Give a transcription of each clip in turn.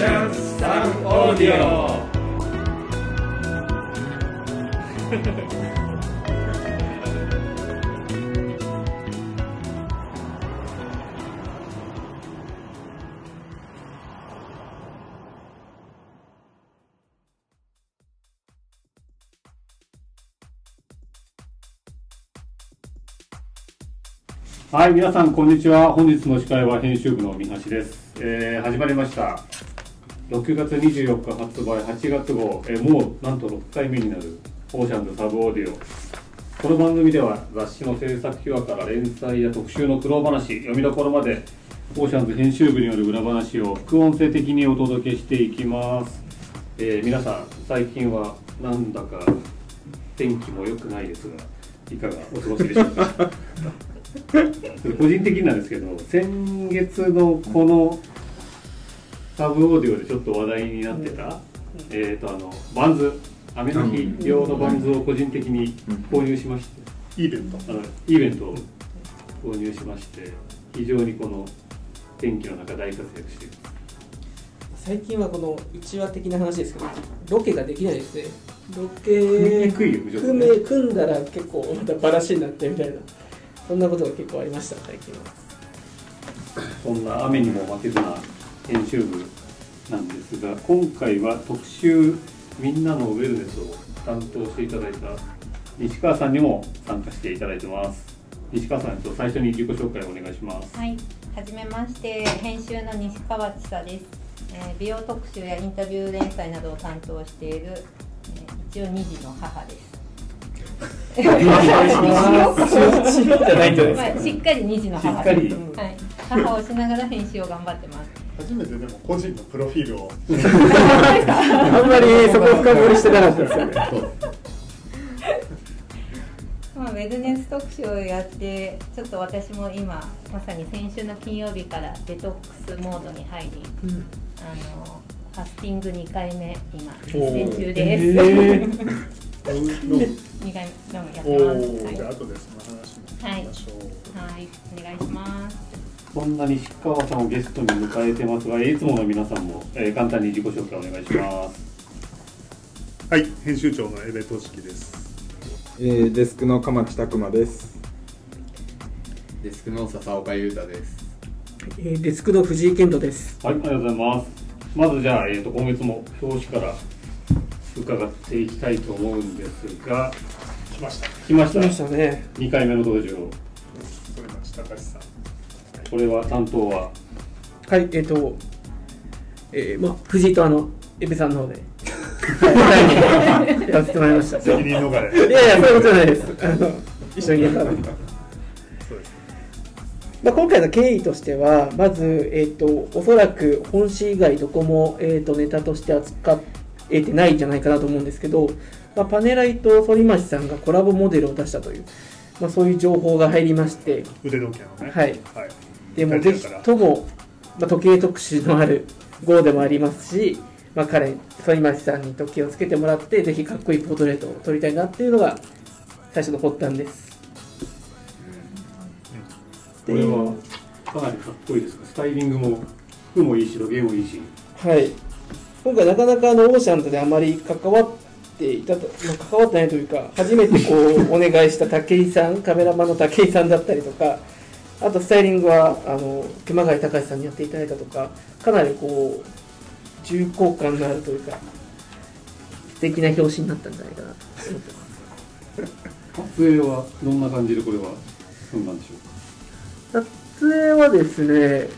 シャンサンオーディオはい、皆さん、こんにちは。本日の司会は編集部の三橋です。えー、始まりました。6月24日発売8月号、え、もうなんと6回目になるオーシャンズサブオーディオ。この番組では雑誌の制作秘話から連載や特集の苦労話、読みどころまで、オーシャンズ編集部による裏話を副音声的にお届けしていきます。えー、皆さん、最近はなんだか天気も良くないですが、いかがお過ごしでしょうか？個人的なんですけど先月のこのサブオーディオでちょっと話題になってた、うん、えっ、とあのバンズ雨の日用のバンズを個人的に購入しまして、イーベント。あのイベントを購入しまして非常にこの天気の中大活躍している最近はこの内輪的な話ですけどロケができないですね。ロケ組んだら結構またバラシになってみたいな。そんなことが結構ありました最近は。そんな雨にも負けずな編集部なんですが今回は特集みんなのウェルネスを担当していただいた西川さんにも参加していただいてます。西川さんと最初に自己紹介をお願いします。はい。はじめまして編集の西川千沙です、えー、美容特集やインタビュー連載などを担当している、えー、一応二児の母です。しっかり二児の母はい、母をしながら編集を頑張ってます。初めてでも個人のプロフィールを。あんまりそこ深掘りしてなかったですよね。まあ、ウェルネス特集をやってちょっと私も今まさに先週の金曜日からデトックスモードに入り、うん、あのファスティング2回目今実践中です。えー。二回目やってます。はい、じゃあ後でその話もはい、はい、お願いします。そんな西川さんをゲストに迎えてますが、いつもの皆さんも、えー、簡単に自己紹介お願いします。はい、編集長の江部俊樹です。えー、デスクの鎌地拓磨です。デスクの笹岡裕太です。えー、デスクの藤井健人です。はい、ありがとうございます。まずじゃあ、えっ、ー、と今月も表紙から伺っていきたいと思うんですが来ました来ました来ましたね2回目の登場それ高橋さんこれは担当は。はいえっ、ー、とえー、まあ藤井とあのエビさんの方で。やらせてもらい。ました責任逃れ。いやいやそういうことじゃないです。あの一緒にやったのまあ、今回の経緯としては、まず、えーと、おそらく本誌以外どこも、えーとネタとして扱っ得てないんじゃないかなと思うんですけど、まあ、パネライと反町さんがコラボモデルを出したという、まあ、そういう情報が入りまして。腕時計のね。はい、はい、でもぜひとも、まあ、時計特集のある号でもありますし、まあ、彼反町さんに時計をつけてもらってぜひかっこいいポートレートを撮りたいなっていうのが最初の発端です、これはかなりかっこいいですか？スタイリングも服もいいし時計もいいし。はい。今回なかなかあのオーシャンズであまり関わっていたと、まあ、関わってないというか初めてこうお願いした武井さんカメラマンの武井さんだったりとかあとスタイリングはあの熊谷隆さんにやっていただいたとかかなりこう重厚感のあるというか素敵な表紙になったんじゃないかなと思ってます。撮影はどんな感じでこれは？済んだんでしょうか撮影はですね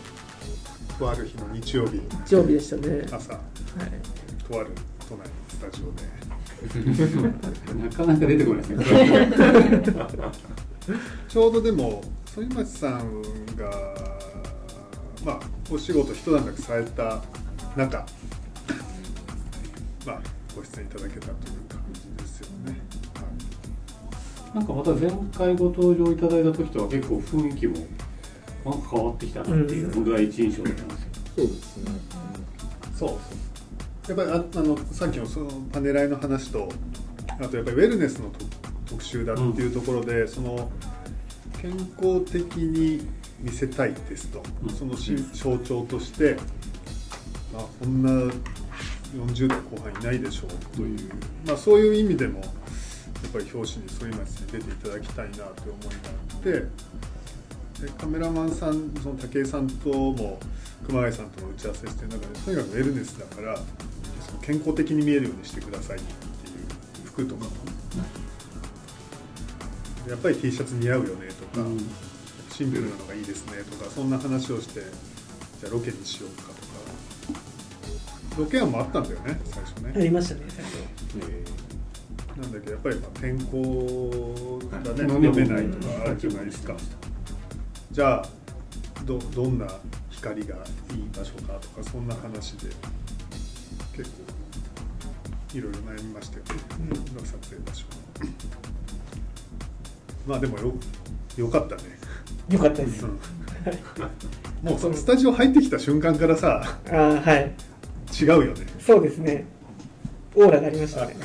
とある日の日曜日。日曜日でしたね。朝。とある都内のスタジオで。なかなか出てこないですね。ちょうどでも反町さんがまあお仕事一段落された中 まあご出演いただけたという感じですよね、はい、なんかまた前回ご登場いただいた時とは結構雰囲気もなんか変わってきたなっていうのが一印象だったんですよ、そうですね、そうそうやっぱりああのさっきのそのパネライの話とあとやっぱりウェルネスの特集だっていうところで、うん、その健康的に見せたいですと、うん、そのし象徴としてまあ、こんな40代後半いないでしょうという、まあ、そういう意味でもやっぱり表紙に反町に出ていただきたいなという思いがあってでカメラマンさんその武井さんとも熊谷さんとの打ち合わせしてる中でとにかくウェルネスだからその健康的に見えるようにしてくださいっていう服とかも。やっぱり T シャツ似合うよねとか、シンプルなのがいいですねとかそんな話をしてじゃあロケにしようかとか。ロケ案もあったんだよね最初ね、ありましたね。最初なんだけどやっぱりまあ天候がねはい読めないとかあるじゃないですか。じゃあどどんな光がいい場所かとかそんな話で結構いろいろ悩みましたよね、撮影場所。まあでもよよかったね、よかったです、うん。もうそのスタジオ入ってきた瞬間からさああはい。違うよね。そうですね。オーラがありましたね。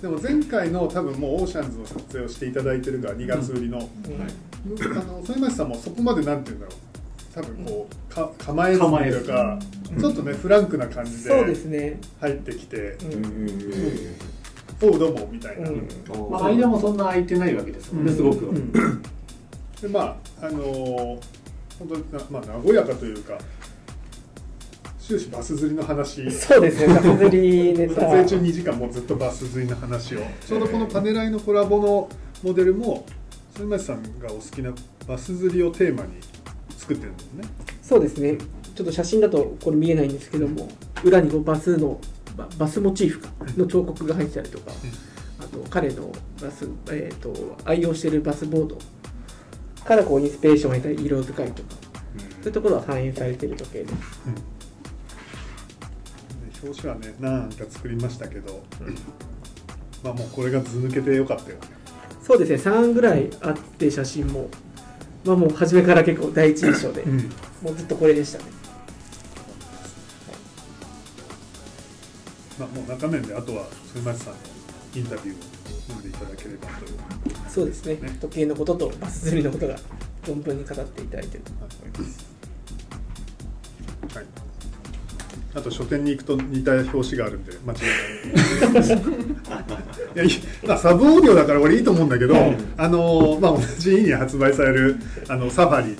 でも前回の多分もうオーシャンズの撮影をしていただいてるから2月売りの、うん。あの反町さんもそこまでなんて言うんだろう。多分こうか構えずというかちょっとねフランクな感じそうですでね。入ってきて。うん「おうどうも」みたいな、うん。まあ、間もそんな空いてないわけですもん。ね、すごく、うん。でまああのー本当にな、まあ、和やかというか終始バス釣りの話。そうですねバス釣りネ撮タ影中2時間もうずっとバス釣りの話を。ちょうどこのパネライのコラボのモデルも反町さんがお好きなバス釣りをテーマに作ってるんだよね。そうですね。ちょっと写真だとこれ見えないんですけども裏にこうバスのババスモチーフかの彫刻が入ってたりとかあと彼のバス、えー、と愛用しているバスボードからこうインスピレーションを得た色使いとかそういうところは反映されている時計でで表紙はね何か作りましたけど、まあもうこれが図抜けてよかったよね。そうですね3ぐらいあって写真もまあもう初めから結構第一印象で、もうずっとこれでしたねまあもう中面であとは反町さんのインタビューを読んでいただければという。そうですね。ね。時計のこととバス釣りのことが存分に語っていただいてる。はい、あと書店に行くと似た表紙があるんで間違いない。いやいまあ、サブオーディオだから俺いいと思うんだけど、あのまあ、同じ日に発売されるあのサファリ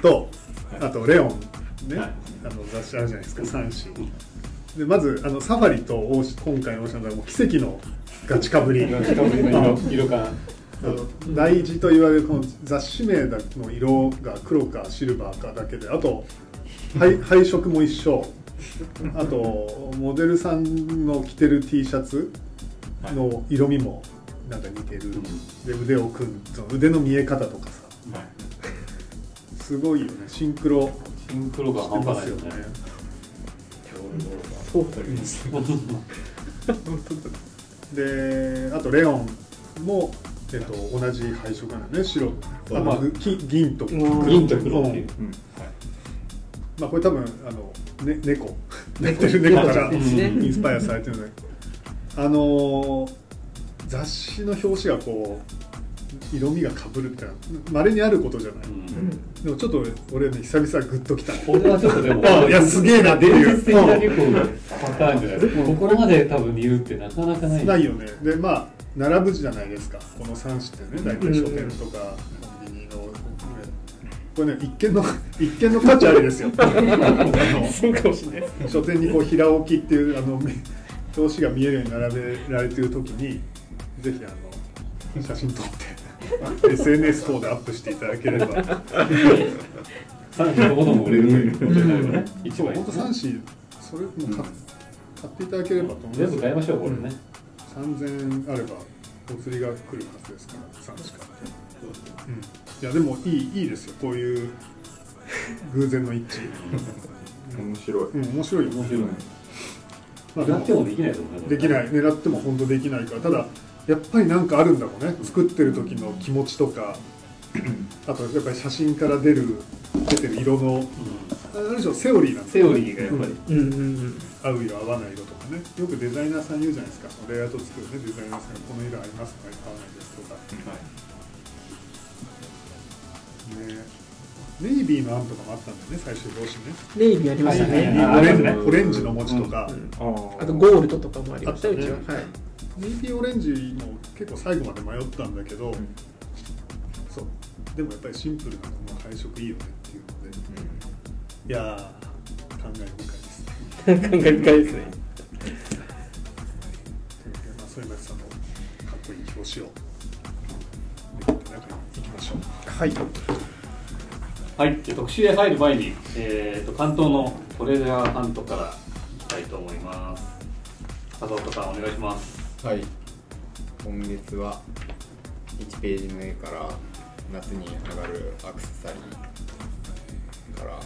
とあとレオン。ね、はい。あの雑誌あるじゃないですか。3紙でまずあのサファリと今回のオーシャンズはもう奇跡のガチかぶり。しかも色色感あの大事と言われるこの雑誌名の色が黒かシルバーかだけであと配配色も一緒。あとモデルさんの着てる T シャツの色味もなんか似てる。で腕を組んその腕の見え方とかさ。すごいよね。シンクロ。シンクロが半端ないよねそうであとレオンも、えっと、同じ配色なんだね。白。あまあの金銀とうん。銀と黒。ってい。う、まあ、これ多分あの、ね、猫。寝てる猫からですね。インスパイアされてるので。あのー雑誌の表紙がこう色味がかぶるってまれにあることじゃない、でもちょっと俺ね久々グッときた。これはちょっとでもあ いやすげえなっていう伝説的なパター。ンじゃないですかここまで多分似るってなかなかない。ないよね。でまあ並ぶじゃないですか。この3紙ってね大体書店とかコンビニのこれね一見の 一見の価値ありですよ。そうかもしれない。です書店にこう平置きっていうあのめ表紙が見えるように並べられている時にぜひあの写真撮って SNS 等でアップしていただければ。三十のものも売れるということになればね一枚本当3紙それも買, 買っていただければと思います全部買いましょうこれね、3000円あればお釣りが来るはずですから。3紙買って、うん、いやでもいいいいですよ。こういう偶然の一致。面白いうん。面白い。よ面白い。まあでも狙ってもできないと思うねできない。狙っても本当できないから。ただやっぱりなんかあるんだろうね。作ってる時の気持ちとか。あとやっぱり写真から出る出てる色のある種のセオリーなんですよセオリーがやっぱり、うん。うんうん合う色合わない色とかね。よくデザイナーさん言うじゃないですか。そのレイアウト作るね。デザイナーさんがこの色合いますか合わないですとか。ね。ネイビーの案とかもあったんだよね最終表紙ね。ネイビーありましたね。ーオレンジの文字とか、あとゴールドとかもありましたあったね。うちははいネイビーオレンジも結構最後まで迷ったんだけど、そう。でもやっぱりシンプルなこの配色いいよねっていうので、いやー感慨深いです。ね感慨深いですね。まあ、反町さんのかっこいい表紙を。めくって中に行きましょう。はい。はい、で特集へ入る前に、えー、と関東のトレジャーハントからいきたいと思います。佐藤さんお願いしますはい。今月は1ページ目から夏に上がるアクセサリーから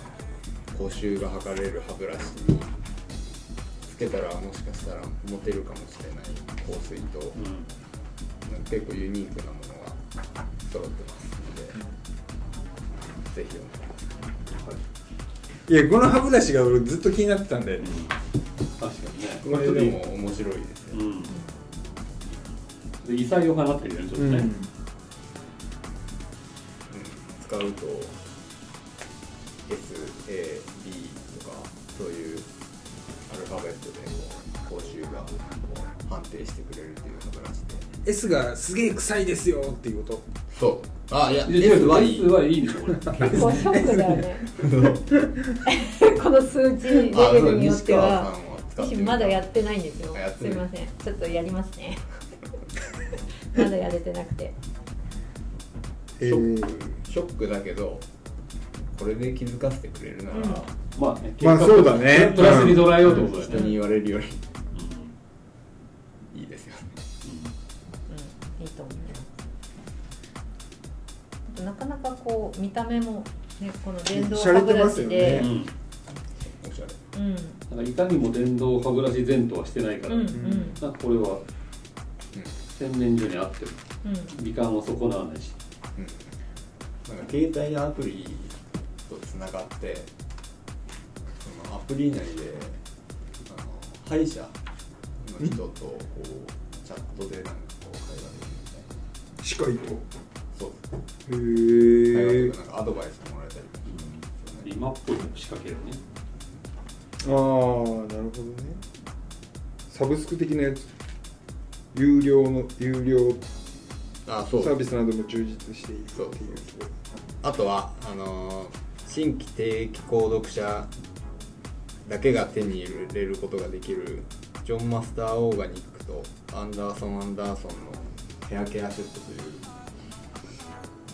口臭が測れる歯ブラシにつけたらもしかしたら持てるかもしれない香水と、うん。結構ユニークなものが揃ってますのでぜひお願いします。いやこの歯ブラシが俺ずっと気になってたんだよね。確かにね。これでも面白いですよ、うんで異彩を放ってるよねちょっとね、うん。使うと SAB とかそういうアルファベットでこう口臭がこう判定してくれるっていう歯ブラシで。S がすげえ臭いですよっていうこと。そう。あいやいや S はいい。S はいいんですよこれ結構ショックだよね この数値レベルによっては私まだやってないんですよ。すいません。ちょっとやりますねまだやれてなくて。ショックショックだけどこれで気づかせてくれるなら、うん。まあねまあそうだね。プラスに捉えようってことだ人に言われるより。いいですよねうん。いいと思いますなかなかこう見た目もねこの電動歯ブラシで、うん。洒うん。おしゃれ。うん。なんかいかにも電動歯ブラシ前とはしてないから、うんうなんんかこれは洗面所にあってもうん。美観を損なわないしなんか携帯アプリとつながってそのアプリ内であの歯医者の人とこうチャットでなん。かこう会話できるみたい歯科医となそうへえ会話とかなんかアドバイスもらえたりとか今っぽい仕掛けるねああなるほどね。サブスク的なやつ有料の有料あそう。サービスなども充実しているっていう。そう。あとはあのー新規定期購読者だけが手に入れることができるジョン・マスター・オーガニックとアンダーソン・アンダーソンのヘアケアセットとい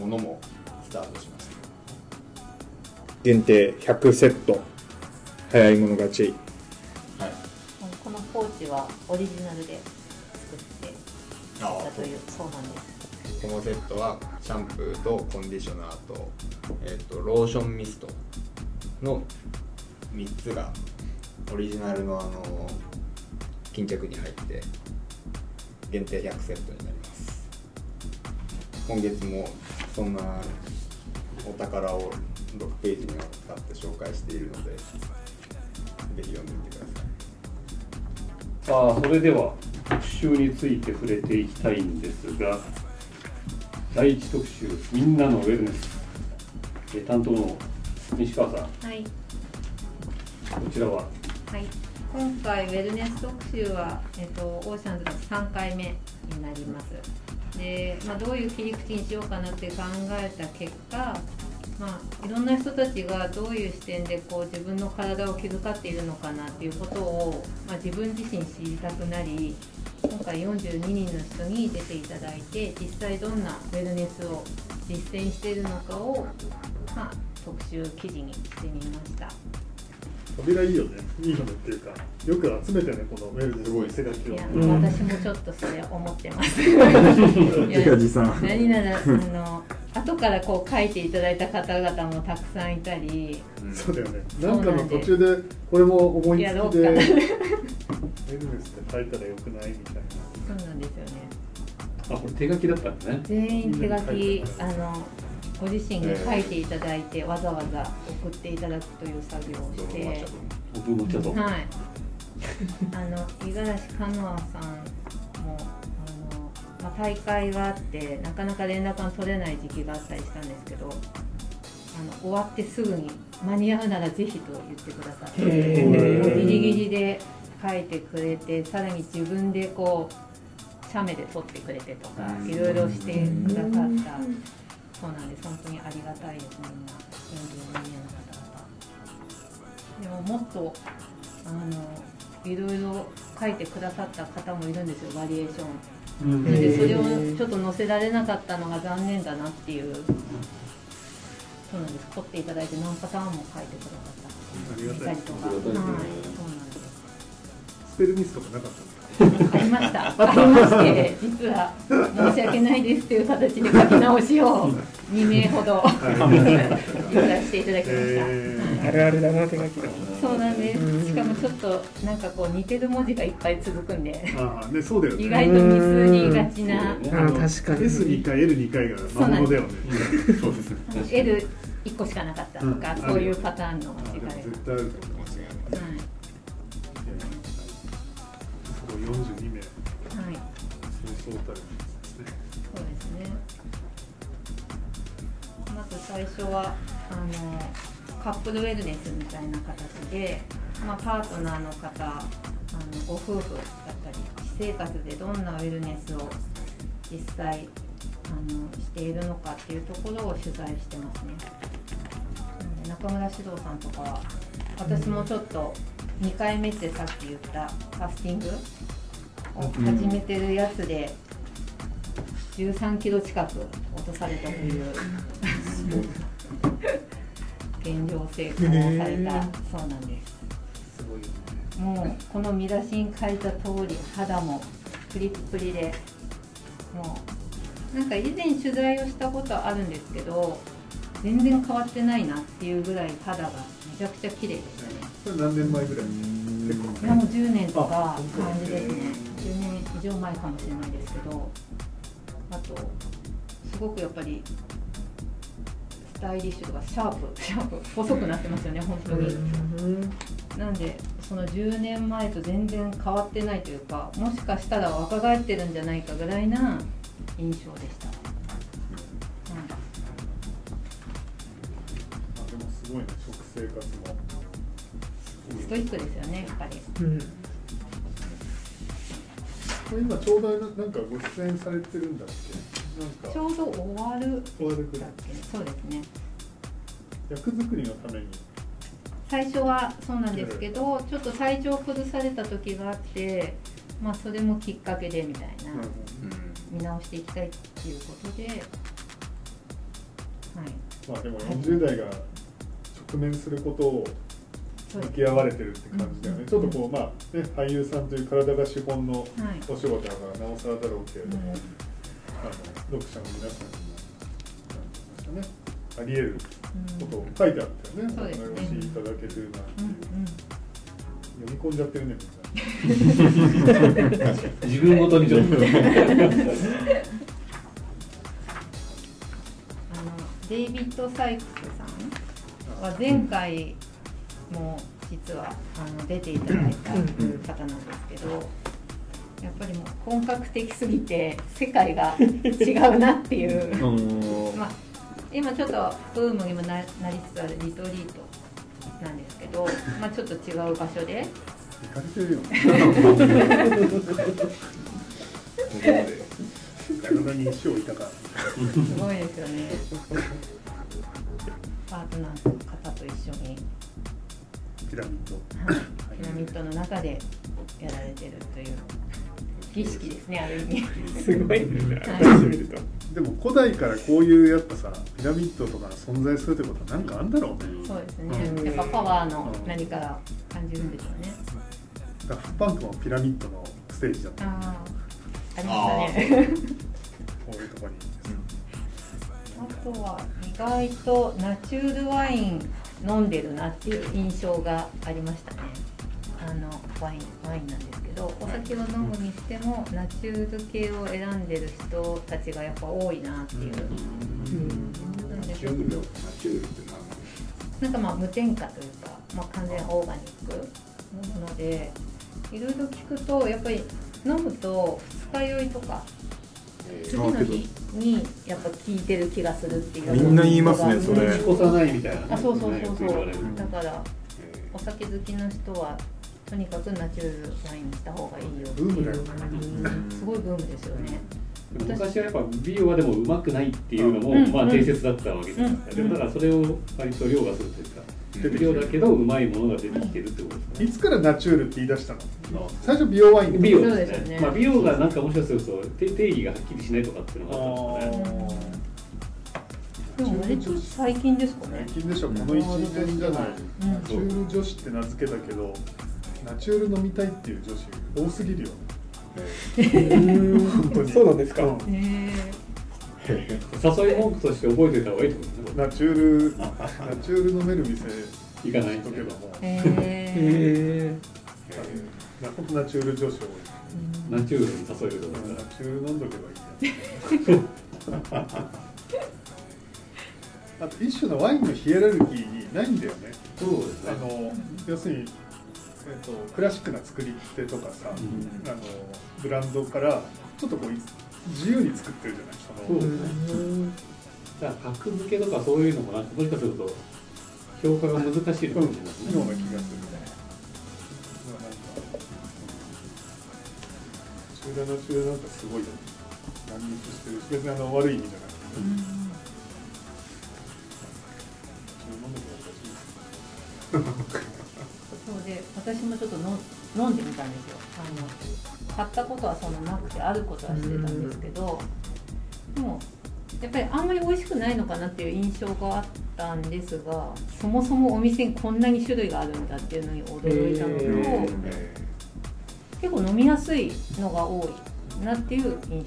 うものもスタートしました。限定100セット。早い者勝ち。はい。このポーチはオリジナルでだというそう。なんです。このセットはシャンプーとコンディショナーと,、えっとローションミストの3つがオリジナルのあの巾着に入って限定100セットになります。今月もそんなお宝を6ページにわたって紹介しているのでぜひ読んでみてください。さあそれでは特集について触れていきたいんですが第一特集みんなのウェルネス。え担当の西川さん。はい。こちらは？はい、今回ウェルネス特集は、えっと、オーシャンズの3回目になります。で、まあ、どういう切り口にしようかなって考えた結果、まあ、いろんな人たちがどういう視点でこう自分の体を気遣っているのかなっていうことを、まあ、自分自身知りたくなり今回42人の人に出ていただいて実際どんなウェルネスを実践しているのかを、まあ、特集記事にしてみました。扉いいよね。いいよねっていうかよく集めてねこのウェルネスの手書きを。いや、うん。私もちょっとそれ思ってます。何なら、あの、後からこう書いていただいた方々もたくさんいたり。そうだよね。なんかの途中でこれも思いつきで ウルネスって書いたらよくないみたいな。そうなんですよね。あこれ手書きだったんですね。全員手書き、あの。ご自身で書いていただいて、わざわざ送っていただくという作業をして。はい。あの五十嵐カノアさんもあの、まあ、大会があってなかなか連絡が取れない時期があったりしたんですけどあの終わってすぐに間に合うならぜひと言ってくださってギリギリで書いてくれてさらに自分でこう写メで撮ってくれてとかうん。いろいろしてくださったそうなんです。本当にありがたいです。みんな42名の方々。でももっとあのいろいろ書いてくださった方もいるんですよ。バリエーション。でそれをちょっと載せられなかったのが残念だなっていうそうなんです。凝っていただいて何パターンも書いてくださった。りとか。はいそうなんです。スペルミスとかなかったありました。ありまして、実は申し訳ないですという形で書き直しを2名ほど言わせていただきました。えあるあるだな手書きが。そうなんです。しかもちょっとなんかこう似てる文字がいっぱい続くんで、ー、ああねそうだよね。意外とミスにがちな。あー確かに S2 回 L2 回が魔物だよね。そうです。ね。L 1個しかなかったとか、うん。そういうパターンのあでも違いが。絶対あると思いないはい42名はい。そうそうたるですねそうですね。まず最初はあのカップルウェルネスみたいな形で、まあ、パートナーの方あのご夫婦だったり私生活でどんなウェルネスを実際あのしているのかっていうところを取材してますね。中村獅童さんとかは私もちょっと2回目ってさっき言ったファスティングを始めてるやつで13キロ近く落とされたという現状成功をされたそうなんです。すごいよね。もうこの見出しに書いた通り肌もプリップリでもうなんか以前取材をしたことあるんですけど全然変わってないなっていうぐらい肌がめちゃくちゃ綺麗でしたね。それ何年前ぐらい結構いやもう10年とか感じですね10年以上前かもしれないですけどあとすごくやっぱりスタイリッシュとかシャープ シャープ細くなってますよね本当に。なんでその10年前と全然変わってないというかもしかしたら若返ってるんじゃないかぐらいな印象でした、うん。あでもすごいね食生活も。ストイックですよねやっぱり。うん今ちょうどなんかご出演されてるんだっけ？なんか。ちょうど終わる。終わるくらい。だっけそうですね。役作りのために。最初はそうなんですけどちょっと体調崩された時があってまあそれもきっかけでみたいな、うん。見直していきたいっていうことで。はい。まあでも40代が直面することを向き合われてるって感じだよね、ちょっとこうまあね俳優さんという体が資本のはいお仕事だからなおさらだろうけれども、うんあの読者の皆さんにもねあり得ることを書いてあったよね、お話しいただけてるなっていう、読み込んじゃってるね。みんな。自分ごとにちょっと。あのデイビッド・サイクスさんは前回も実はあの出ていただいた方なんですけどやっぱりもう本格的すぎて世界が違うなっていう、まあ、今ちょっとブームにもななりつつあるリトリートなんですけど、まあ、ちょっと違う場所で。行かれてるよ。体 に石を置いたから。すごいですよね。パートナーの方と一緒にピラミッド。ピラミッドの中でやられてるという儀式ですねある意味。すごいね。はい。見るとでも古代からこういうやっぱさピラミッドとかが存在するってことはなんかあんだろうね。そうですね。やっぱパワーの何かが感じるんでしょうね。ダフパンクもピラミッドのステージだった。こああありましたね。ういうところに。あとは意外とナチュールワイン飲んでるなっていう印象がありましたね。あのワインワインなんですけどお酒を飲むにしてもナチュール系を選んでる人たちがやっぱ多いなっていう、なん。でナチュールナチュールってなんかまあ無添加というか、まあ、完全オーガニックなのでいろいろ聞くとやっぱり飲むと二日酔いとか次の日にやっぱ効いてる気がするっていう。みんな言いますねそれ。打ち越さないみたいなね。あそうそうそうそう。言われる。だからお酒好きの人はとにかくナチュラルワインにした方がいいよっていうブームだよねすごいブームですよね。昔はやっぱ美容はでもうまくないっていうのも、うん。まあ定説だったわけですか、うん。でもだからそれを割と凌駕するというか、不良だけどうまいものが出てきてるってことですねいつからナチュールって言い出したの？最初美容ワイン美容。でねですすよね。まあ、美容がなんかもしかすると定定義がはっきりしないとかっていうのがあったんですかねでも割と最近ですかね。最近でしょこの1年じゃない。うん。ナチュール女子って名付けたけどナチュール飲みたいっていう女子多すぎるよね。本当に。そうなんですか？うん。へ誘い文句として覚えておいた方がいいと思うんですね。ナチュールナチュール飲める店行かないしとけばもう。えへえ本当ナチュール女子多いナチュールに誘えると思う。ナかチュール飲んどけばいいやあと一種のワインのヒエラルキーないんだよね。そうですねあの要するに、えっとクラシックな作り手とかさ、ん。あのブランドからちょっとこう自由に作ってるじゃないその。そうですね。だから格付けとかそういうのもなんかもしかすると評価が難しいのかもしれないですね、ような気がするね。まあなんか中大の中大なん。かすごいよね。乱立してるし、別にあの悪い意味じゃなくて、中飲ん。そうで私もちょっとの飲んでみたんですよ。あの買ったことはそんななくてあることはしてたんですけどでもやっぱりあんまり美味しくないのかなっていう印象があったんですがそもそもお店にこんなに種類があるんだっていうのに驚いたのと、へ結構飲みやすいのが多いなっていう印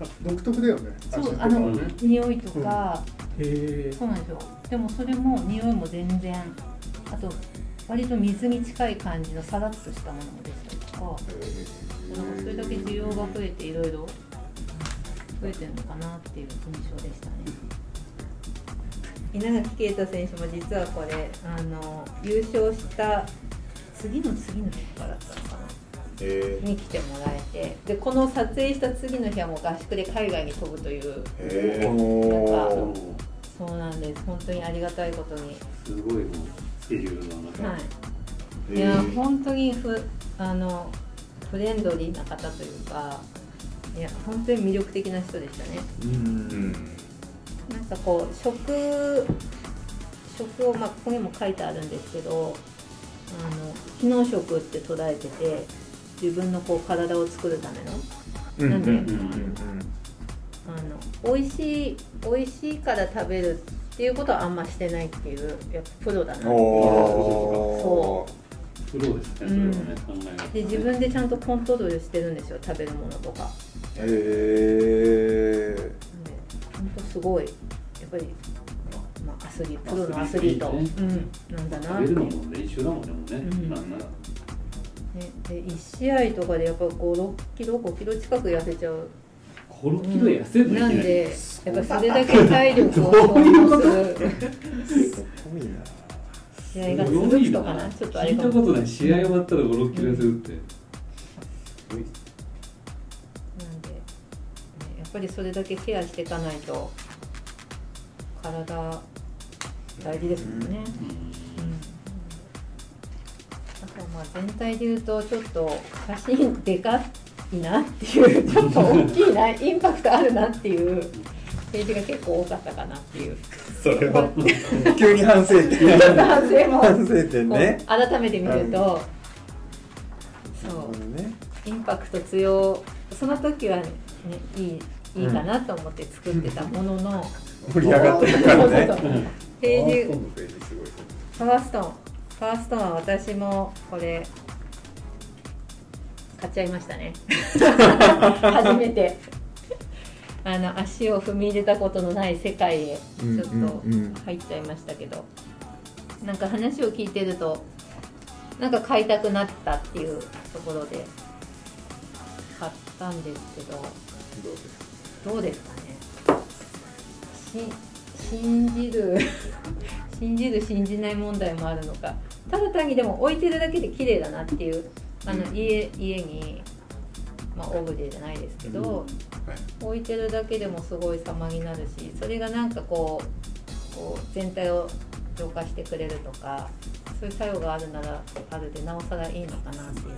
あ独特だよね。象そうあのね。匂いとか、えそうなんですよ。でもそれも匂いも全然あと割と水に近い感じのさらっとしたものもできたりとかなんかそれだけ需要が増えていろいろ増えてるのかなっていう印象でしたね。稲垣啓太選手も実はこれあの優勝した次の次の日からだったのかな。えに来てもらえてでこの撮影した次の日はもう合宿で海外に飛ぶという。えでー、もそうなんです。本当にありがたいことに。すごいもうの中、はい。えいやー本当にふあのフレンドリーな方というかいや本当に魅力的な人でしたね。うん。なんかこう食食を、まあ、ここにも書いてあるんですけどあの機能食って捉えてて自分のこう体を作るためのなんで、美味しい美味しいから食べるっていうことはあんましてないっていうやっぱプロだなっていう。プロですね。それはね、考えがで自分でちゃんとコントロールしてるんですよ食べるものとか。ー。え本当すごいやっぱり、まあ、アスリートプロのアスリート、アスリート。うん、なんだな。食べるのも練習だもんねもうね、うん。なんなら。ね、で1試合とかでやっぱ56キロ5キロ近く痩せちゃう56キロ痩せるなんでやっぱそれだけ体力を消耗するー、すごいな。試合が続くとかな。ちょっとあれ聞いたことない試合終わったら56キロ痩せるって、なんで、ねやっぱりそれだけケアしていかないと体大事ですもんね、うん。あとはまあ全体で言うとちょっと写真でかいなっていうちょっと大きいなインパクトあるなっていうページが結構多かったかなっていう。それは急に反省点。反省も。反省点ね。改めて見ると、なるそうね。インパクト強その時はねいいいいかなと思って作ってたものの、盛り上がってたからね。ページファーストファーストーンファースト。ーンは私もこれ買っちゃいましたね。初めて。あの足を踏み入れたことのない世界へちょっとうんうんうん。入っちゃいましたけど、なんか話を聞いてるとなんか買いたくなったっていうところで買ったんですけどどうですかね。し信じる 信じる信じない問題もあるのか。ただ単にでも置いてるだけで綺麗だなっていうあの家家に、まあ、オブジェじゃないですけど、はい置いてるだけでもすごい様になるしそれがなんかこうこう全体を浄化してくれるとかそういう作用があるならあるでなおさらいいのかなっていう。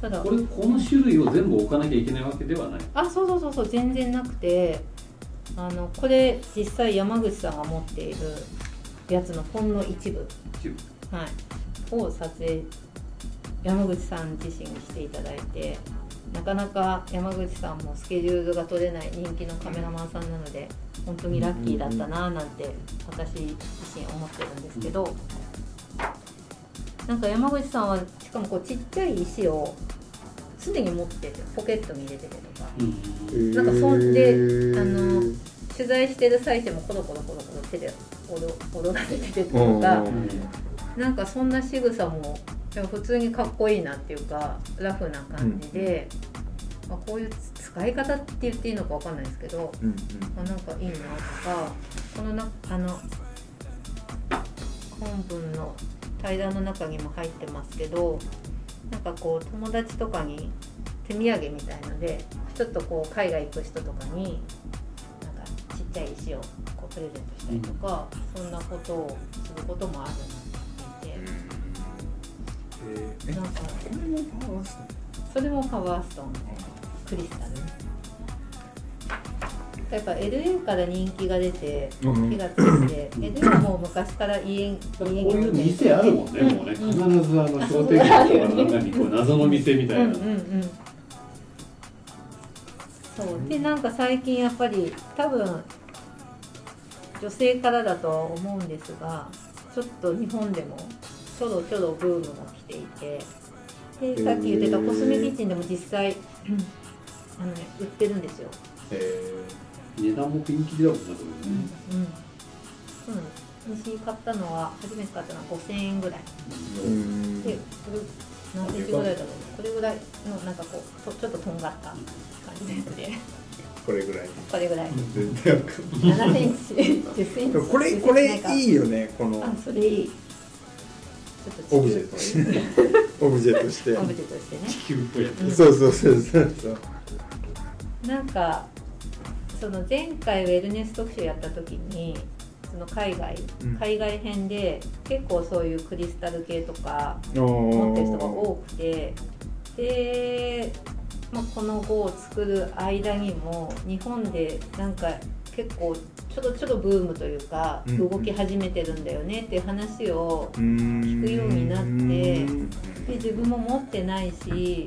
ただこれこの種類を全部置かなきゃいけないわけではない。あそうそうそうそう全然なくてあのこれ実際山口さんが持っているやつのほんの一部、一部。はい、を撮影山口さん自身にしていただいてなかなか山口さんもスケジュールが取れない人気のカメラマンさんなので本当にラッキーだったななんて私自身思ってるんですけどなんか山口さんはしかもこうちっちゃい石を常に持っててポケットに入れててとか。うんなんかそんであの取材してる最中もコロコロコロコロ手で踊踊らせててとかなんかそんな仕草もでも普通にかっこいいなっていうかラフな感じで、まあ、こういう使い方って言っていいのかわかんないですけど、うんまあ、なんかいいなとかこのなあの本文の対談の中にも入ってますけどなんかこう友達とかに手土産みたいのでちょっとこう海外行く人とかになんかちっちゃい石をこうプレゼントしたりとか、そんなことをすることもあるなって聞いて、えなんかこれもパワーストそれもパワーストーンクリスタル。やっぱ LA から人気が出てうん。火がついて、LA はもう昔から家家こういう店あるもんね、もうね、必ずあの商店街とかの中にこう謎の店みたいな、うんうんうんそう。でなんか最近やっぱり多分女性からだと思うんですがちょっと日本でもちょろちょろブームが来ていてでさっき言ってたコスメキッチンでも実際、うんあのね、売ってるんですよ、え値段もピンキリだもんな、こうんうん。そうなんです。私買ったのは初めて買ったのは5000円ぐらい。うん。でこれ何センチぐらいだろう。これぐらいのなんかこうとちょっととんがった感じのやつで。これぐらい。これぐらい。全然わかんない。7センチ10センチこれこれいいよねこの。あそれいいオブジェとして。オブジェとしてオブジェとしてね。地球っぽいやつそうそうそうそうそう。なんかその前回ウェルネス特集やった時にその海外、うん。海外編で結構そういうクリスタル系とか持持ってる人が多くてで、まあ、この碁を作る間にも日本でなんか結構ちょろちょろブームというかうん。動き始めてるんだよねっていう話を聞聞くようになってで自分も持ってないし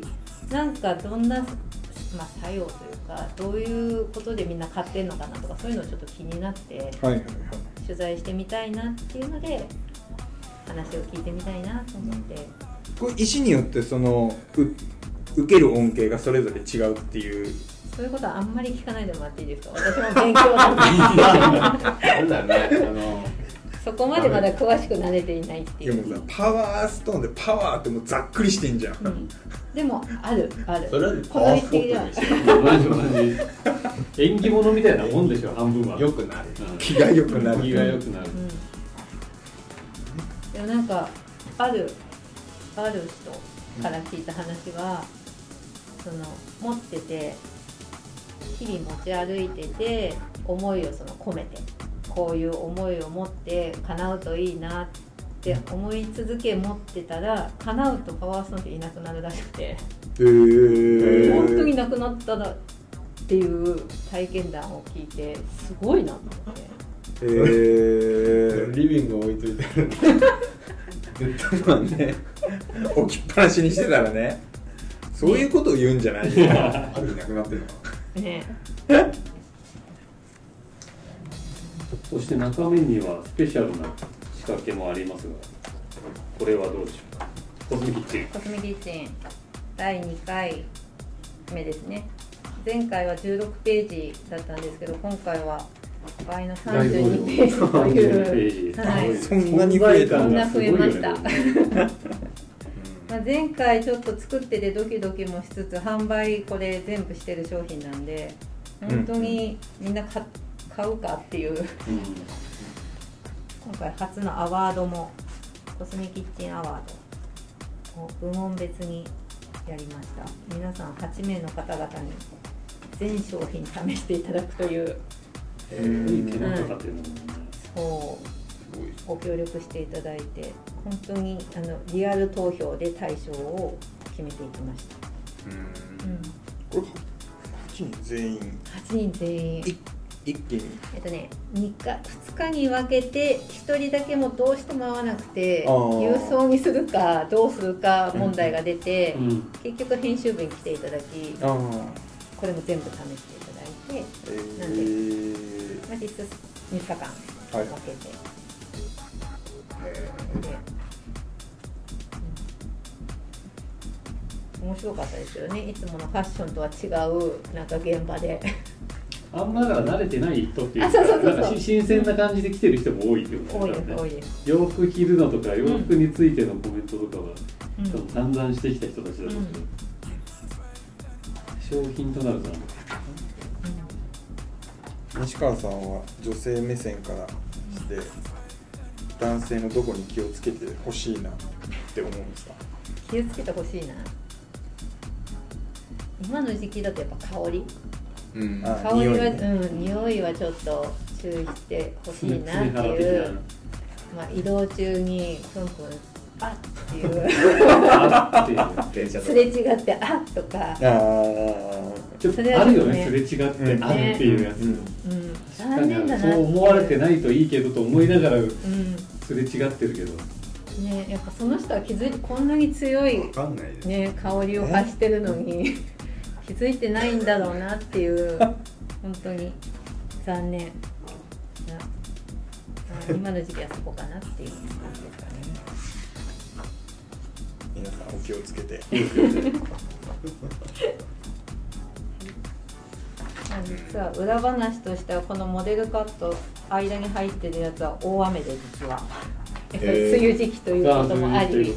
なんかどんな、まあ、作用というかどういうことでみんな買ってんのかなとかそういうのちょっと気になって取材してみたいなっていうので話を聞いてみたいなと思って。これ石によってそのう受ける恩恵がそれぞれ違うっていうそういうことはあんまり聞かないでもらっていいですか？私も勉強なんでなんだねあのそこまでまだ詳しくなれていないっていう。でもさパワーストーンでパワーってもうざっくりしてんじゃん、うん、でもあるある。それはこのパワースポ一的ではットにして同じ同じ縁起物みたいなもんでしょ半分は。よくなるうん気が良くなる。気が良くなる。うん、でもなんかあるある人から聞いた話は、その持ってて日々持ち歩いてて思いをその込めてこういう思いを持って叶うといいなって思い続け持ってたら叶うとパワーストーンっていなくなるらしくて、へー。本当になくなったらっていう体験談を聞いてすごいなと思って。へー。リビング置いといてある。んでまあね置きっぱなしにしてたらね。そういうことを言うんじゃないよ。あるなくなってるのかね。そして中面にはスペシャルな仕掛けもありますがこれはどうでしょうかコスメキッチン。コスメキッチン第2回目ですね。前回は16ページだったんですけど今回は倍の32ページと32ペいう、ージ。はい、そんなに増えたそんな存在感がすごいよ増えました、ねまあ、前回ちょっと作っててドキドキもしつつ販売これ全部してる商品なんで本当にみんな買買うかっていう。うん今回初のアワードもコスメキッチンアワードを部門別にやりました。皆さん8名の方々に全商品試していただくという。いい手間とかっていうのもね。そうご協力していただいて本当にあのリアル投票で対象を決めていきました、うん、これ8人全員？8人全員。い一気に？えっとね2日2日に分けて1人だけもどうしても合わなくて郵送にするかどうするか問題が出て、うん。結局編集部に来ていただきこれも全部試していただいて、えなんでー。まあ、実質3日間はい。分けて、でうん面白かったですよね。いつものファッションとは違うなんか現場で。あんまだから慣れてない人っていうあそうそうそうそう。なんかし新鮮な感じで来てる人も多いってことです多いです、洋服着るのとか洋服についてのコメントとかは、うん。多分散々してきた人たちだと思う。けど、商品となるとな。ん。か西川さんは女性目線からして男性のどこに気をつけてほしいなって思うんですか？気をつけてほしいな。今の時期だとやっぱ香り。うん。あ香りは匂いね。うん匂いはちょっと注意してほしいなっていう。なまあ、移動中にふんふんあっっていう。あっていう電車とすれ違ってあっとか、ああちょっとそれはあるよねねすれ違って、うん。あっていうやつ、うん。うん、残念だなってそう思われてないといいけどと思いながらうんすれ違ってるけど。ね、やっぱその人は気づいてこんなに強い、わかんないです、ね、香りを発してるのに 気づいてないんだろうなっていう本当に残念なあ今の時期はそこかなっていう。感じですかね。皆さんお気をつけて。ま あ実は裏話としてはこのモデルカット間に入ってるやつは大雨で実は。やっぱり梅雨時期ということもあり。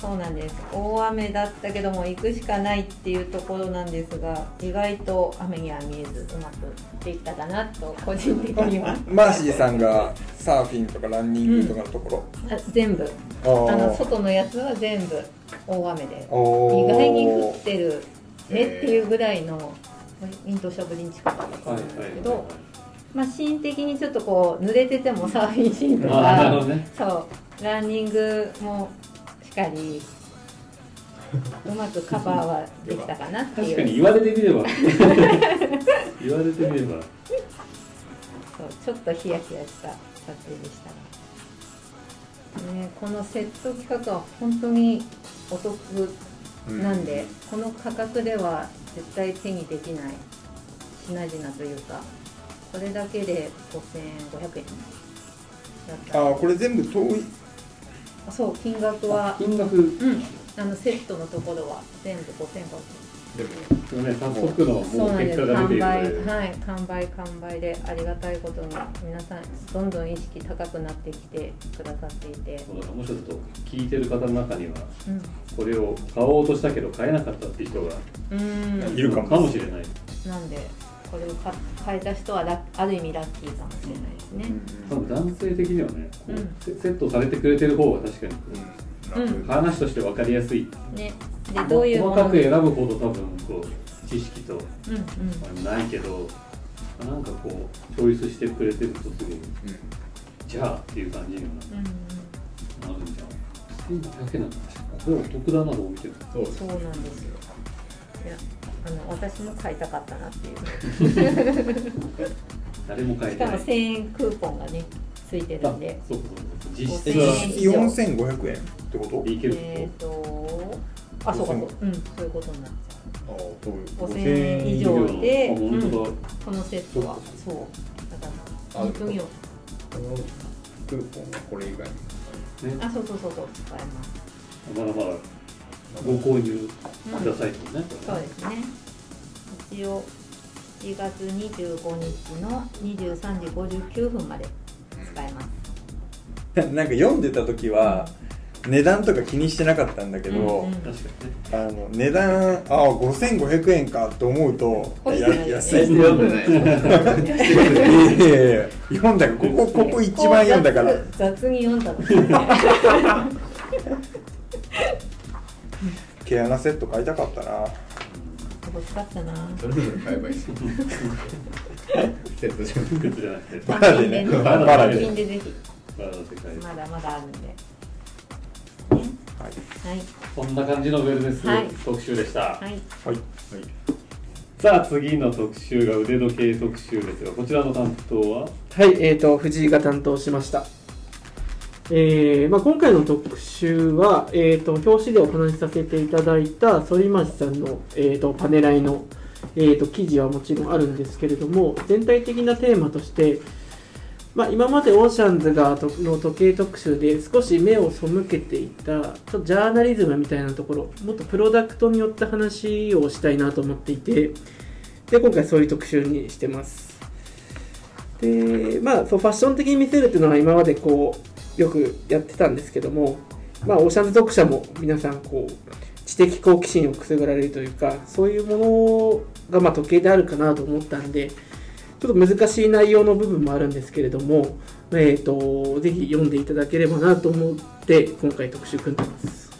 そうなんです。大雨だったけども行くしかないっていうところなんですが意外と雨には見えずうまくできたかなと個人的には。マーシーさんがサーフィンとかランニングとかのところ、あ全部。あの外のやつは全部大雨で。意外に降ってるねっていうぐらいのインドシャブリン近かったんですけどまあ、シーン的にちょっとこう濡れててもサーフィンシーンとかどねそうランニングもしっかりうまくカバーはできたかなってい。う確かに言われてみれば言われてみればそうちょっとヒヤヒヤした撮影でしたねねこのセット企画は本当にお得なんで、この価格では絶対手にできない品々というかこれだけで5500円ああこれ全部遠い。あそう金額は。金額。うん。あのセットのところは全部5500でもね早速のそうなんです。完売はい完売完売でありがたいことに皆さんどんどん意識高くなってきてくださっていて。そうだもうちょっと聞いてる方の中にはうん。これを買おうとしたけど買えなかったっていう人がうん。いるかもしれない。なんでこれを買買えた人はある意味ラッキーかもしれないですね、多分男性的にはねこううん。セセットされてくれてる方が確かにうん話として分かりやすい。ね。でどういうもの細かく選ぶほど多分こう知識とうんうん。ないけどなんかこうチョイスしてくれてるとすごいじゃあっていう感じにはうんうん。なるんじゃん。1200円なんだこれお得だなどう見てもそうそうなんですよ。いやあの私も買いたかったなっていう。誰も買えしてかもない1000円クーポンがねついてるんで。そうそうそう。実質。5000は円以上4500円ってこと？いけるえっ、とあそうかそううんそういうことになっちああどういうゃう5000円以上。で、このセットは。そうだから本当によこのクーポンはこれ以外に。ねあそうそうそうそう。使えます。まだまだご購入くださいとね、そうですね。一応7月25日の23時59分まで なんか読んでた時は値段とか気にしてなかったんだけど、うんうん。あの値段あ5500円かと思うと安い。読んでない？いやいやいや読んだここここ一番読んだから。雑雑に読んだの。ね毛穴セット買いたかったな。欲しかったな。それぞれ買えばいいですよ。セットじゃなくて。バラでね。単バラでまだまだあるんで。ねはい。はい。こんな感じのウェルネスはい。特集でした、はい。はい。さあ次の特集が腕時計特集ですがこちらの担当は？はい、えー、と藤井が担当しました、えーまあ、今回の特集は、えー、と表紙でお話しさせていただいた反町さんの、えー、とパネライの、えー、と記事はもちろんあるんですけれども全体的なテーマとして、まあ、今までオーシャンズがの時計特集で少し目を背けていたちょっとジャーナリズムみたいなところもっとプロダクトによった話をしたいなと思っていてで今回そういう特集にしてます。でまあそうファッション的に見せるっていうのは今までこうよくやってたんですけどもまあオーシャンズ読者も皆さんこう知的好奇心をくすぐられるというかそういうものがま時計であるかなと思ったんでちょっと難しい内容の部分もあるんですけれども、えー、とぜひ読んでいただければなと思って今回特集組んでます。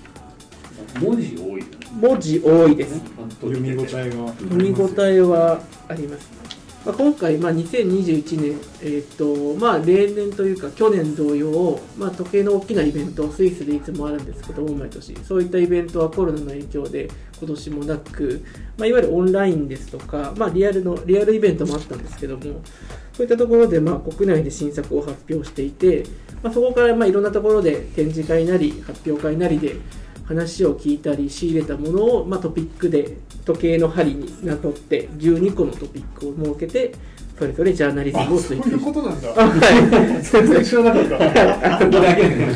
文字多いよね。文字多いです。読み応えが読み応えはあります、まあ、今回、まあ、2021年、えーとまあ、例年というか去年同様、まあ、時計の大きなイベントスイスでいつもあるんですけど毎年そういったイベントはコロナの影響で今年もなく、まあ、いわゆるオンラインですとか、まあ、リアルのリアルイベントもあったんですけどもそういったところで、まあ、国内で新作を発表していて、まあ、そこから、まあ、いろんなところで展示会なり発表会なりで話を聞いたり仕入れたものを、まあ、トピックで時計の針になとって12個のトピックを設けてそれぞれジャーナリズムをそう追求いうことなんだ。あはい。全然知らなかった。へここだけでね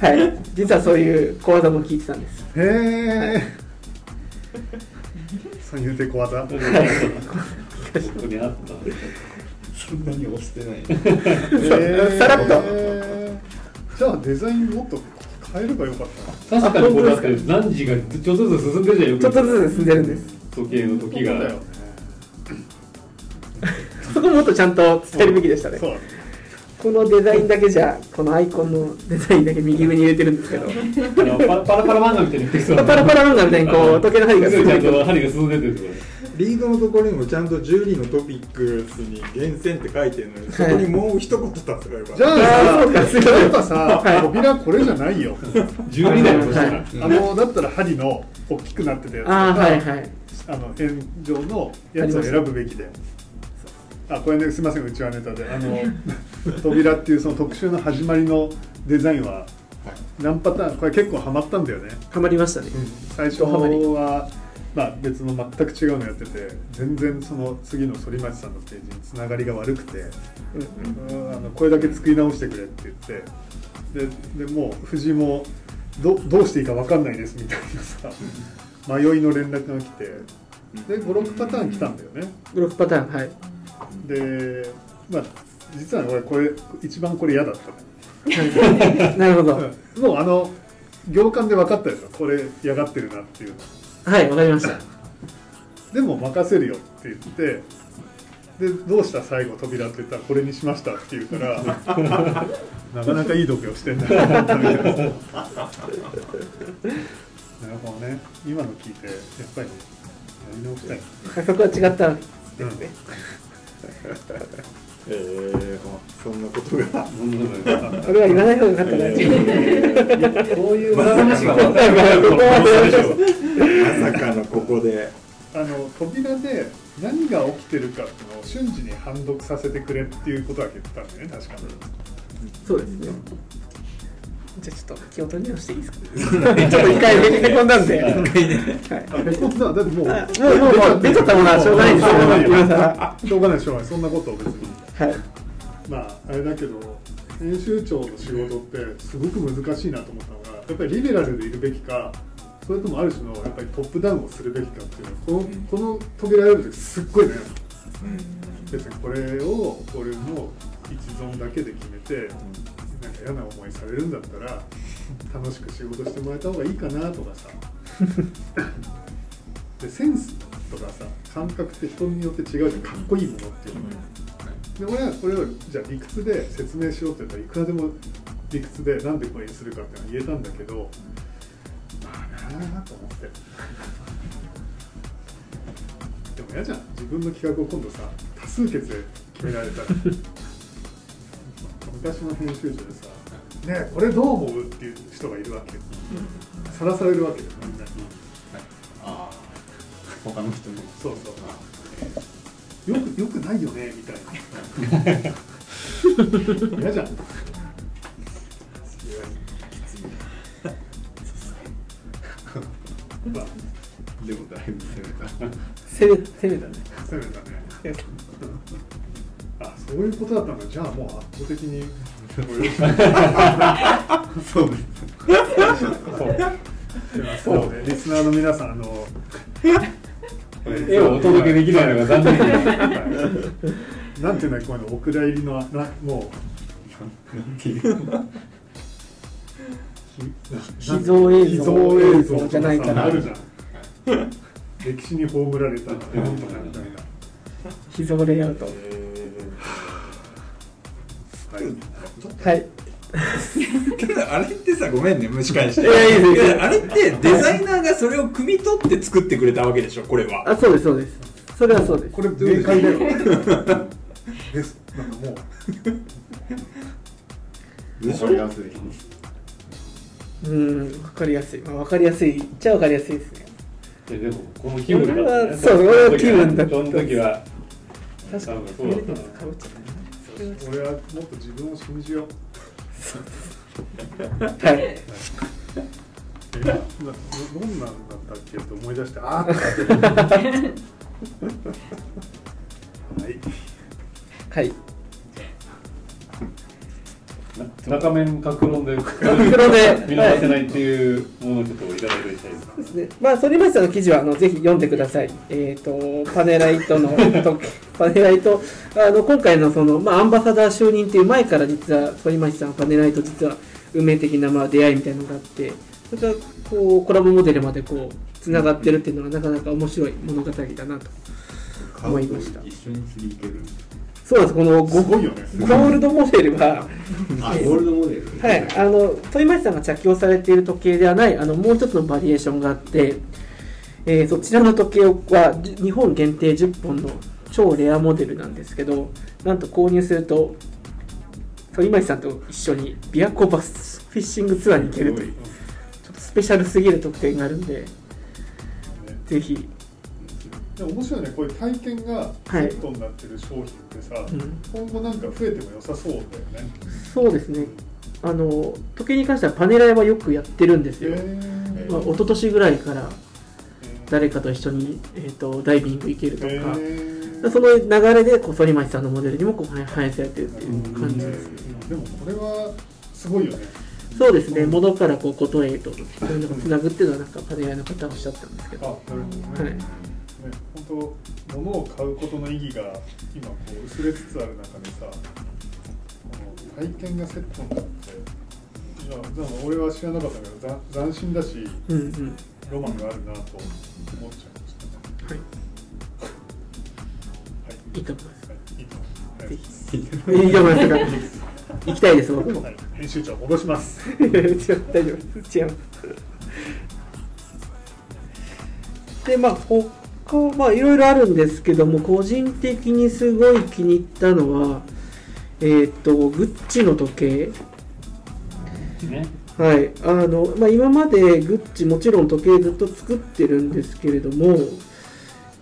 はい。実はそういう講座も聞いてたんです。え三遊亭小技。ここにあった。そんなに押してない。さらっと。じゃあデザインもっと変えればよかった。な確かにこれだって何時がちょっとずつ進んでるじゃんよく。ちょっとずつ進んでるんです。時計の時が。そうだよねそこもっとちゃんと伝えるべきでしたね。このデザインだけじゃこのアイコンのデザインだけ右上に入れてるんですけど。パラパラ漫画みたいにパラパラ漫画みたいにこう時計の針が針が進んでってるとこリードのところにもちゃんと12のトピックスに厳選って書いてるのにそこにもう一言足せばよかったじゃあやっぱさ扉これじゃないよ。12だよそしたらあのだったら針の大きくなってたやつとああはいかはい。あの円状のやつを選ぶべきで。あこれねすみませんうちはネタで。あの扉っていうその特集の始まりのデザインは何パターンこれ結構ハマったんだよね。ハマりましたね。最初は、まあ、別の全く違うのやってて全然その次の反町さんのページにつながりが悪くて、うんあのこれだけ作り直してくれって言ってででもう藤井もどどうしていいか分かんないですみたいなさ迷いの連絡が来てで56パターン来たんだよね。ブロックパターンはい。でまあ実は俺これ一番これ嫌だったね なるほど。うん。もうあの行間で分かったでしょ。これ嫌がってるなっていうのはいわかりました。でも任せるよって言ってでどうした最後扉って言ったらこれにしましたって言うから なかなかいい度胸してんだなと思ったみたいななるほどね。今の聞いてやっぱりやり直したい。なそこは違ったですねえー、あそんなことが。これは言わない方がよかったな。そういう裏話が。まさかのここで。あの扉で何が起きてるかっていうのを瞬時に判読させてくれっていうことは言ってたんだよね確かに。そうですね。じゃあちょっと気を取り直していいですか？ちょっと一回へこんだんで、はい、あへこんだ。だってもうもうもう出ちゃったものはしょうがないですけど今更しょうがない。しょうがないそんなことを別にはい。まああれだけど編集長の仕事ってすごく難しいなと思ったのがやっぱりリベラルでいるべきかそれともある種のやっぱりトップダウンをするべきかっていうのはこのこの扉やるとすっごい悩む。別にこれを俺の一存だけで決めてなんか嫌な思いされるんだったら楽しく仕事してもらえた方がいいかなとかさ。でセンスとかさ感覚って人によって違うじゃん。かっこいいものっていうのは、で俺はこれをじゃあ理屈で説明しようって言ったらいくらでも理屈でなんでこれにするかってのは言えたんだけどまあな嫌だなと思って。でも嫌じゃん。自分の企画を今度さ多数決で決められたら。昔の編集長でさ「ねえこれどう思う?」っていう人がいるわけさらされるわけよみんなに。ああ他の人に。そうそうよくよくないよねみたいな。嫌じゃん。まあでもだいぶ攻めた。攻め攻めたね。攻めたね。あそういうことだったんだじゃあもう圧倒的に。そうです。そう。ね。リスナーの皆さんあの絵をお届けできないのが残念です。なんていうんだこういうのお蔵入りのなもっていうう秘蔵映像映像じゃないかな。あるじゃん歴史に葬られた絵本とかみたいな秘蔵レイアウトはいあれってさごめんね蒸し返して。いやいいですいいです。あれってデザイナーがそれを汲み取って作ってくれたわけでしょこれは。あそうですそうです。それはそうです。これ正解だよですなんかもうわかりやすい。うん分かりやすい、まあ、分かりやすいっちゃ分かりやすいですね。ででもこの気分だった。ねそう俺は気分だった。その時は確かにそうだった。なかぶっちゃった。俺はもっと自分を信じようはい。えどんなんだったっけと思い出してあーはい はい。な中面格論で格論で見逃せないっていうものをちょっといただいておきたいですですね。まあ、反町さんの記事は、あの、ぜひ読んでください。えっ、と、パネライトの、と パネライト、あの、今回のその、まあ、アンバサダー就任っていう前から実は、反町さん、パネライト実は、運命的な、まあ、出会いみたいなのがあって、それが、こう、コラボモデルまで、こう、つながってるっていうのが、なかなか面白い物語だなと。思いました一緒に釣り行けるそうなんです、この、ゴすごいよね。ゴールドモデルは、あゴールドモデル。はい、あの反町さんが着用されている時計ではないあのもう一つのバリエーションがあって、えーそちらの時計はじ日本限定10本の超レアモデルなんですけどなんと購入すると反町さんと一緒に琵琶湖バスフィッシングツアーに行けるというちょっとスペシャルすぎる特典があるんでぜひ、面白いねこういう体験がセットになってる商品ってさ、うん。今後なんか増えても良さそうだよね。そうですね。あの時計に関してはパネライはよくやってるんですよ、えまあ、一昨年ぐらいから誰かと一緒に、えー、とダイビング行けるとか、その流れでこう反町さんのモデルにもこう反反映されてるっていう感じです、でもこれはすごいよね。そうですね。物からこうことへとそういうのがつなぐっていうのはなんかパネライの方はおっしゃったんですけあどはいね本当物を買うことの意義が今こう薄れつつある中でさこの体験がセットになって俺は知らなかったけどざ斬新だしうんうん。ロマンがあるなと思っちゃいましたね。はい。はい。いいと思います。はい。いいと思います。ぜひいいと思います。行きたいです僕もはい、編集長戻します。違う大丈夫。です違いますでまあ他まあいろいろあるんですけども個人的にすごい気に入ったのはえっ、とグッチの時計。ね。はい。あのまあ、今までグッチもちろん時計ずっと作ってるんですけれども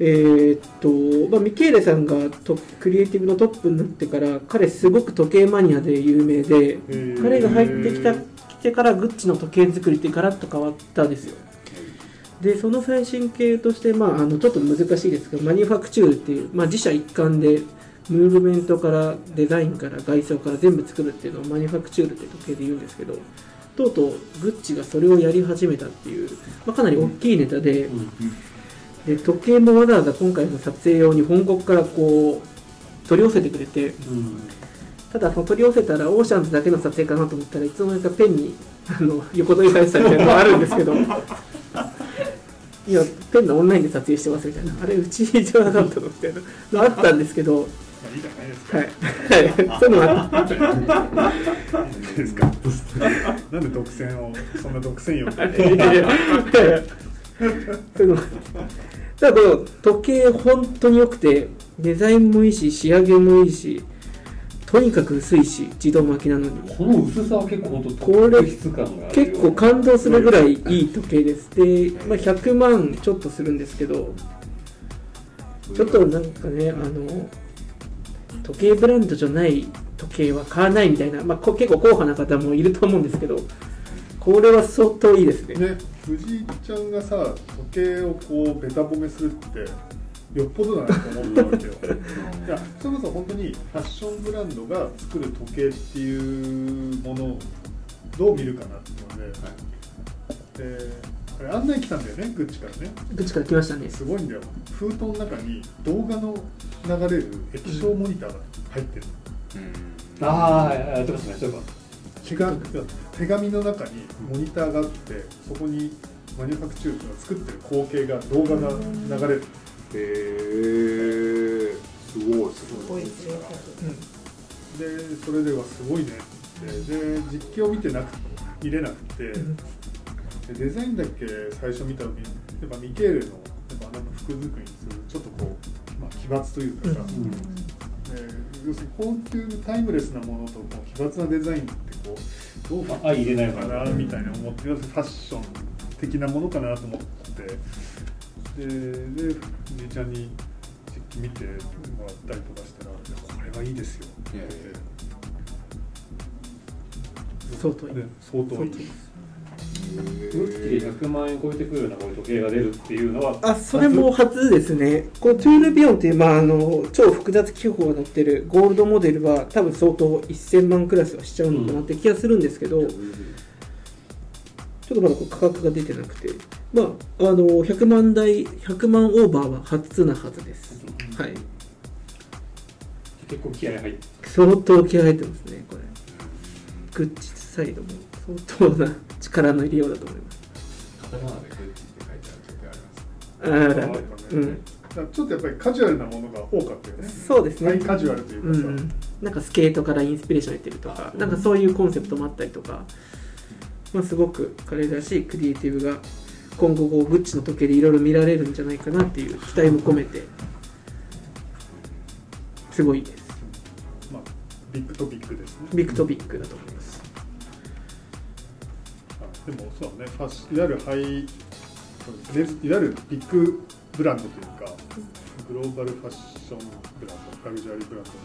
えーっとまあ、ミケーレさんがトクリエイティブのトップになってから彼すごく時計マニアで有名でー。彼が入ってきた来てからグッチの時計作りってガラッと変わったんですよでその最新形として、まあ、あのちょっと難しいですがマニュファクチュールっていう、まあ、自社一貫でムーブメントからデザインから外装から全部作るっていうのをマニュファクチュールって時計で言うんですけどとうとうグッチがそれをやり始めたっていう、まあ、かなり大きいネタで,、で時計もわざわざ今回の撮影用に本国からこう取り寄せてくれてただその取り寄せたらオーシャンズだけの撮影かなと思ったらいつの間にかペンにあの横取りされてたみたいなのがあるんですけどいやペンのオンラインで撮影してますみたいなあれうちじゃなかったのみたいなの。あったんですけど。あいいじゃないですか、はい、はい、そういうのがあっいいですか？なんで独占をそんな独占欲？そういうのだこの時計本当に良くてデザインもいいし仕上げもいいしとにかく薄いし自動巻きなのに。この薄さは結構本当これ結構感動するぐらいいい時計です。で、まあ、100万ちょっとするんですけどちょっとなんかねあの時計ブランドじゃない時計は買わないみたいな、まあ、こ結構硬派な方もいると思うんですけどこれは相当いいですね。ね藤井ちゃんがさ時計をこうべた褒めするってよっぽどだなと思ったわけよ。いやそれこそ本当にファッションブランドが作る時計っていうものをどう見るかなっていうので,、であれ案内来たんだよねグッチからね。どっちから来ましたね。すごいんだよ封筒の中に動画の流れる液晶モニターが入ってる、ああやってますねそういえば手紙の中にモニターがあってそこにマニュファクチュールが作ってる光景が動画が流れるへえすごいすすごい贅沢でそれではすごいねって。で実況見てなく見れなくて。でデザインだけ最初見た時にやっぱミケールのやっぱあの服作りにするちょっとこう、まあ、奇抜というかさ、で要するに高級タイムレスなものとこう奇抜なデザインってこうどうあ相入れないのかななみたいな思って要するにファッション的なものかなと思ってででじいちゃんに実機見てもらったりとかしたらこれはいいですよ。って言って相当いい。で相当いい。グッチで100万円超えてくるようなこうい。う時計が出るっていうのはあそれも初ですね。このトゥールビヨンっていう、まあ、あの超複雑機構が載ってるゴールドモデルは多分相当1000万クラスはしちゃうのかなって気がするんですけど、ちょっとまだ価格が出てなくて、まあ、あの100万台100万オーバーは初なはずです、はい、結構気合入って相当気合入ってますねこれ。グッチサイドも相当な力の入れようだと思います。カタカナでグッチって書いてあるありますあーうん。ちょっとやっぱりカジュアルなものが多かったよね。そうですね。カジュアルというかさ、うん、なんかスケートからインスピレーション得てるとかなんかそういうコンセプトもあったりとか、まあ、すごく彼らしいクリエイティブが今後こうグッチの時計でいろいろ見られるんじゃないかなっていう期待も込めて。すごいです。まあ、ビッグトピックですね。ビッグトピックだと思います。あでもそうだね。ファッシいわゆるハイいわゆるビッグブランドというかグローバルファッションブランドラグジュアリーブランドの、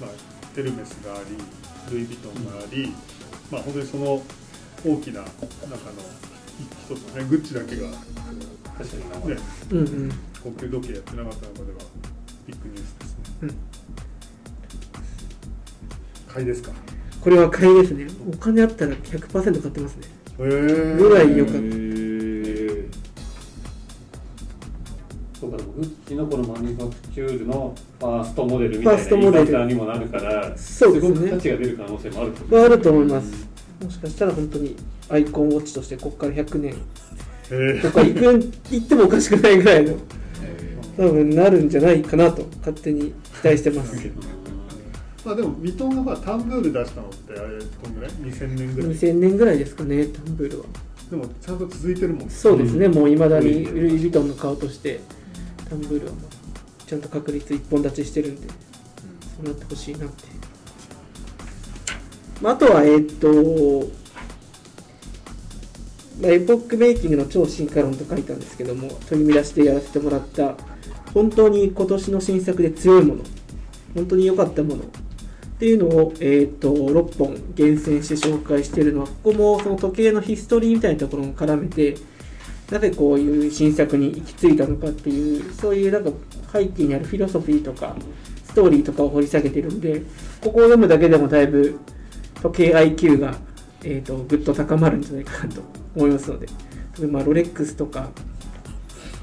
まあ、エルメスがありルイ・ヴィトンがあり、まあ本当にその大きな中の一つのね。グッチだけが、うんうん。高級時計やってなかった中ではビッグニュースですね、うん。買いですか？これは買いですね。お金あったら100%買ってますね。へえぐらい良かったそうかでもグッチのこのマニュファクチュールのファーストモデルみたいなファーストモデル。にもなるからそうですね。ごく価値が出る可能性もあるとまああると思いますもしかしたら本当にアイコンウォッチとしてここから100年。へとか行く行ってもおかしくないぐらいの。多分なるんじゃないかなと勝手に期待してます。まあでもヴィトンがまあタンブール出したのってあれどんぐらい？2000年ぐらい？2000年ぐらいですかねタンブールは。でもちゃんと続いてるもんそうですね、うん。もういまだにうんルイ・ヴィトンの顔としてタンブールはちゃんと確率一本立ちしてるんでそうなってほしいなってまあ、あとはえーっと、まあ、エポックメイキングの超進化論と書いたんですけども取り乱してやらせてもらった本当に今年の新作で強いもの本当に良かったものっていうのを、えー、と6本厳選して紹介しているのはここもその時計のヒストリーみたいなところも絡めてなぜこういう新作に行き着いたのかっていうそういうなんか背景にあるフィロソフィーとかストーリーとかを掘り下げてるんでここを読むだけでもだいぶ時計 IQ が、えー、とぐっと高まるんじゃないかなと思いますので。例えばロレックスとか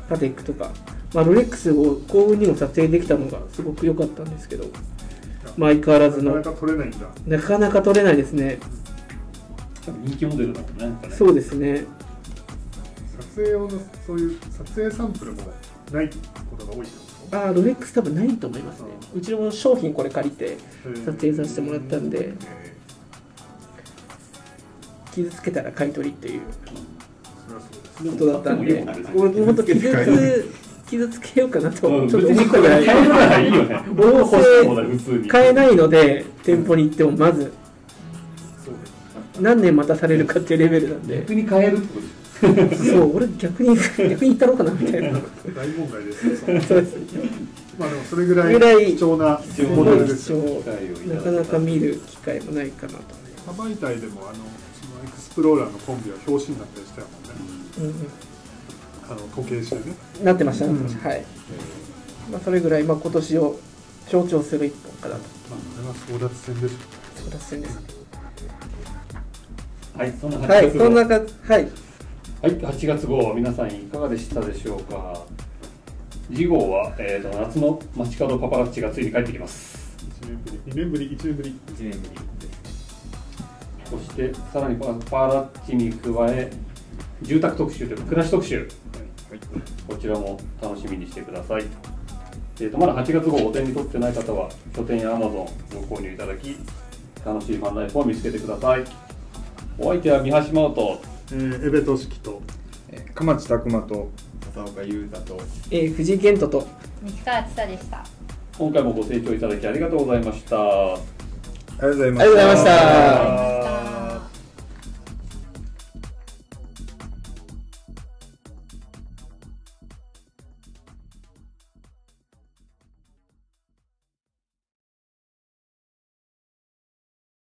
パテックとか、まあ、ロレックスを幸運にも撮影できたのがすごく良かったんですけど、まあ、相変わらずの。なかなか取れないんだ。なかなか撮れないですね。人気モデルだもんね。そうですね。撮影用のそういう撮影サンプルもないことが多いあロレックス多分ないと思いますね。うちの商品これ借りて撮影させてもらったんで傷つけたら買い取りっていう。ことだったんで。傷つ傷つけようかなとうんちょっと思ったぐらいどうせに買えないので店舗に行ってもまず。何年待たされるかっていうレベルなんで。逆に買えるってことそう俺逆に逆に行ったろうかなみたいな。大問題ですよ。それそうです。まあでもそれぐらいい貴重なモなデルですよ。なかなか見る機会もないかなと、でもあのそのエクスプローラーのコンビは表紙になったりしたもんね。うんうん。あの時計してね。なってました、なってました。うん。はい、まあ、それぐらい、まあ、今年を象徴する一本かなと。まあこれは争奪戦でしょ争奪戦ですはいそんなはい8月号そんなかはい。はい、8月号皆さんいかがでしたでしょうか。次号は、えー、と夏の街角パパラッチがついに帰ってきます。1年ぶり2年ぶり1年ぶり。1年ぶりですそしてさらにパパラッチに加え住宅特集というか暮らし特集。こちらも楽しみにしてください、えー、とまだ8月号お手に取ってない方は書店や Amazon ご購入いただき楽しいファンライフを見つけてください。お相手は三橋真央とえー、エベト式とえー鎌地拓磨と笹岡優太とえー、藤井健人と。西川千沙でした。今回もご清聴いただきありがとうございました。ありがとうございまありがとうございました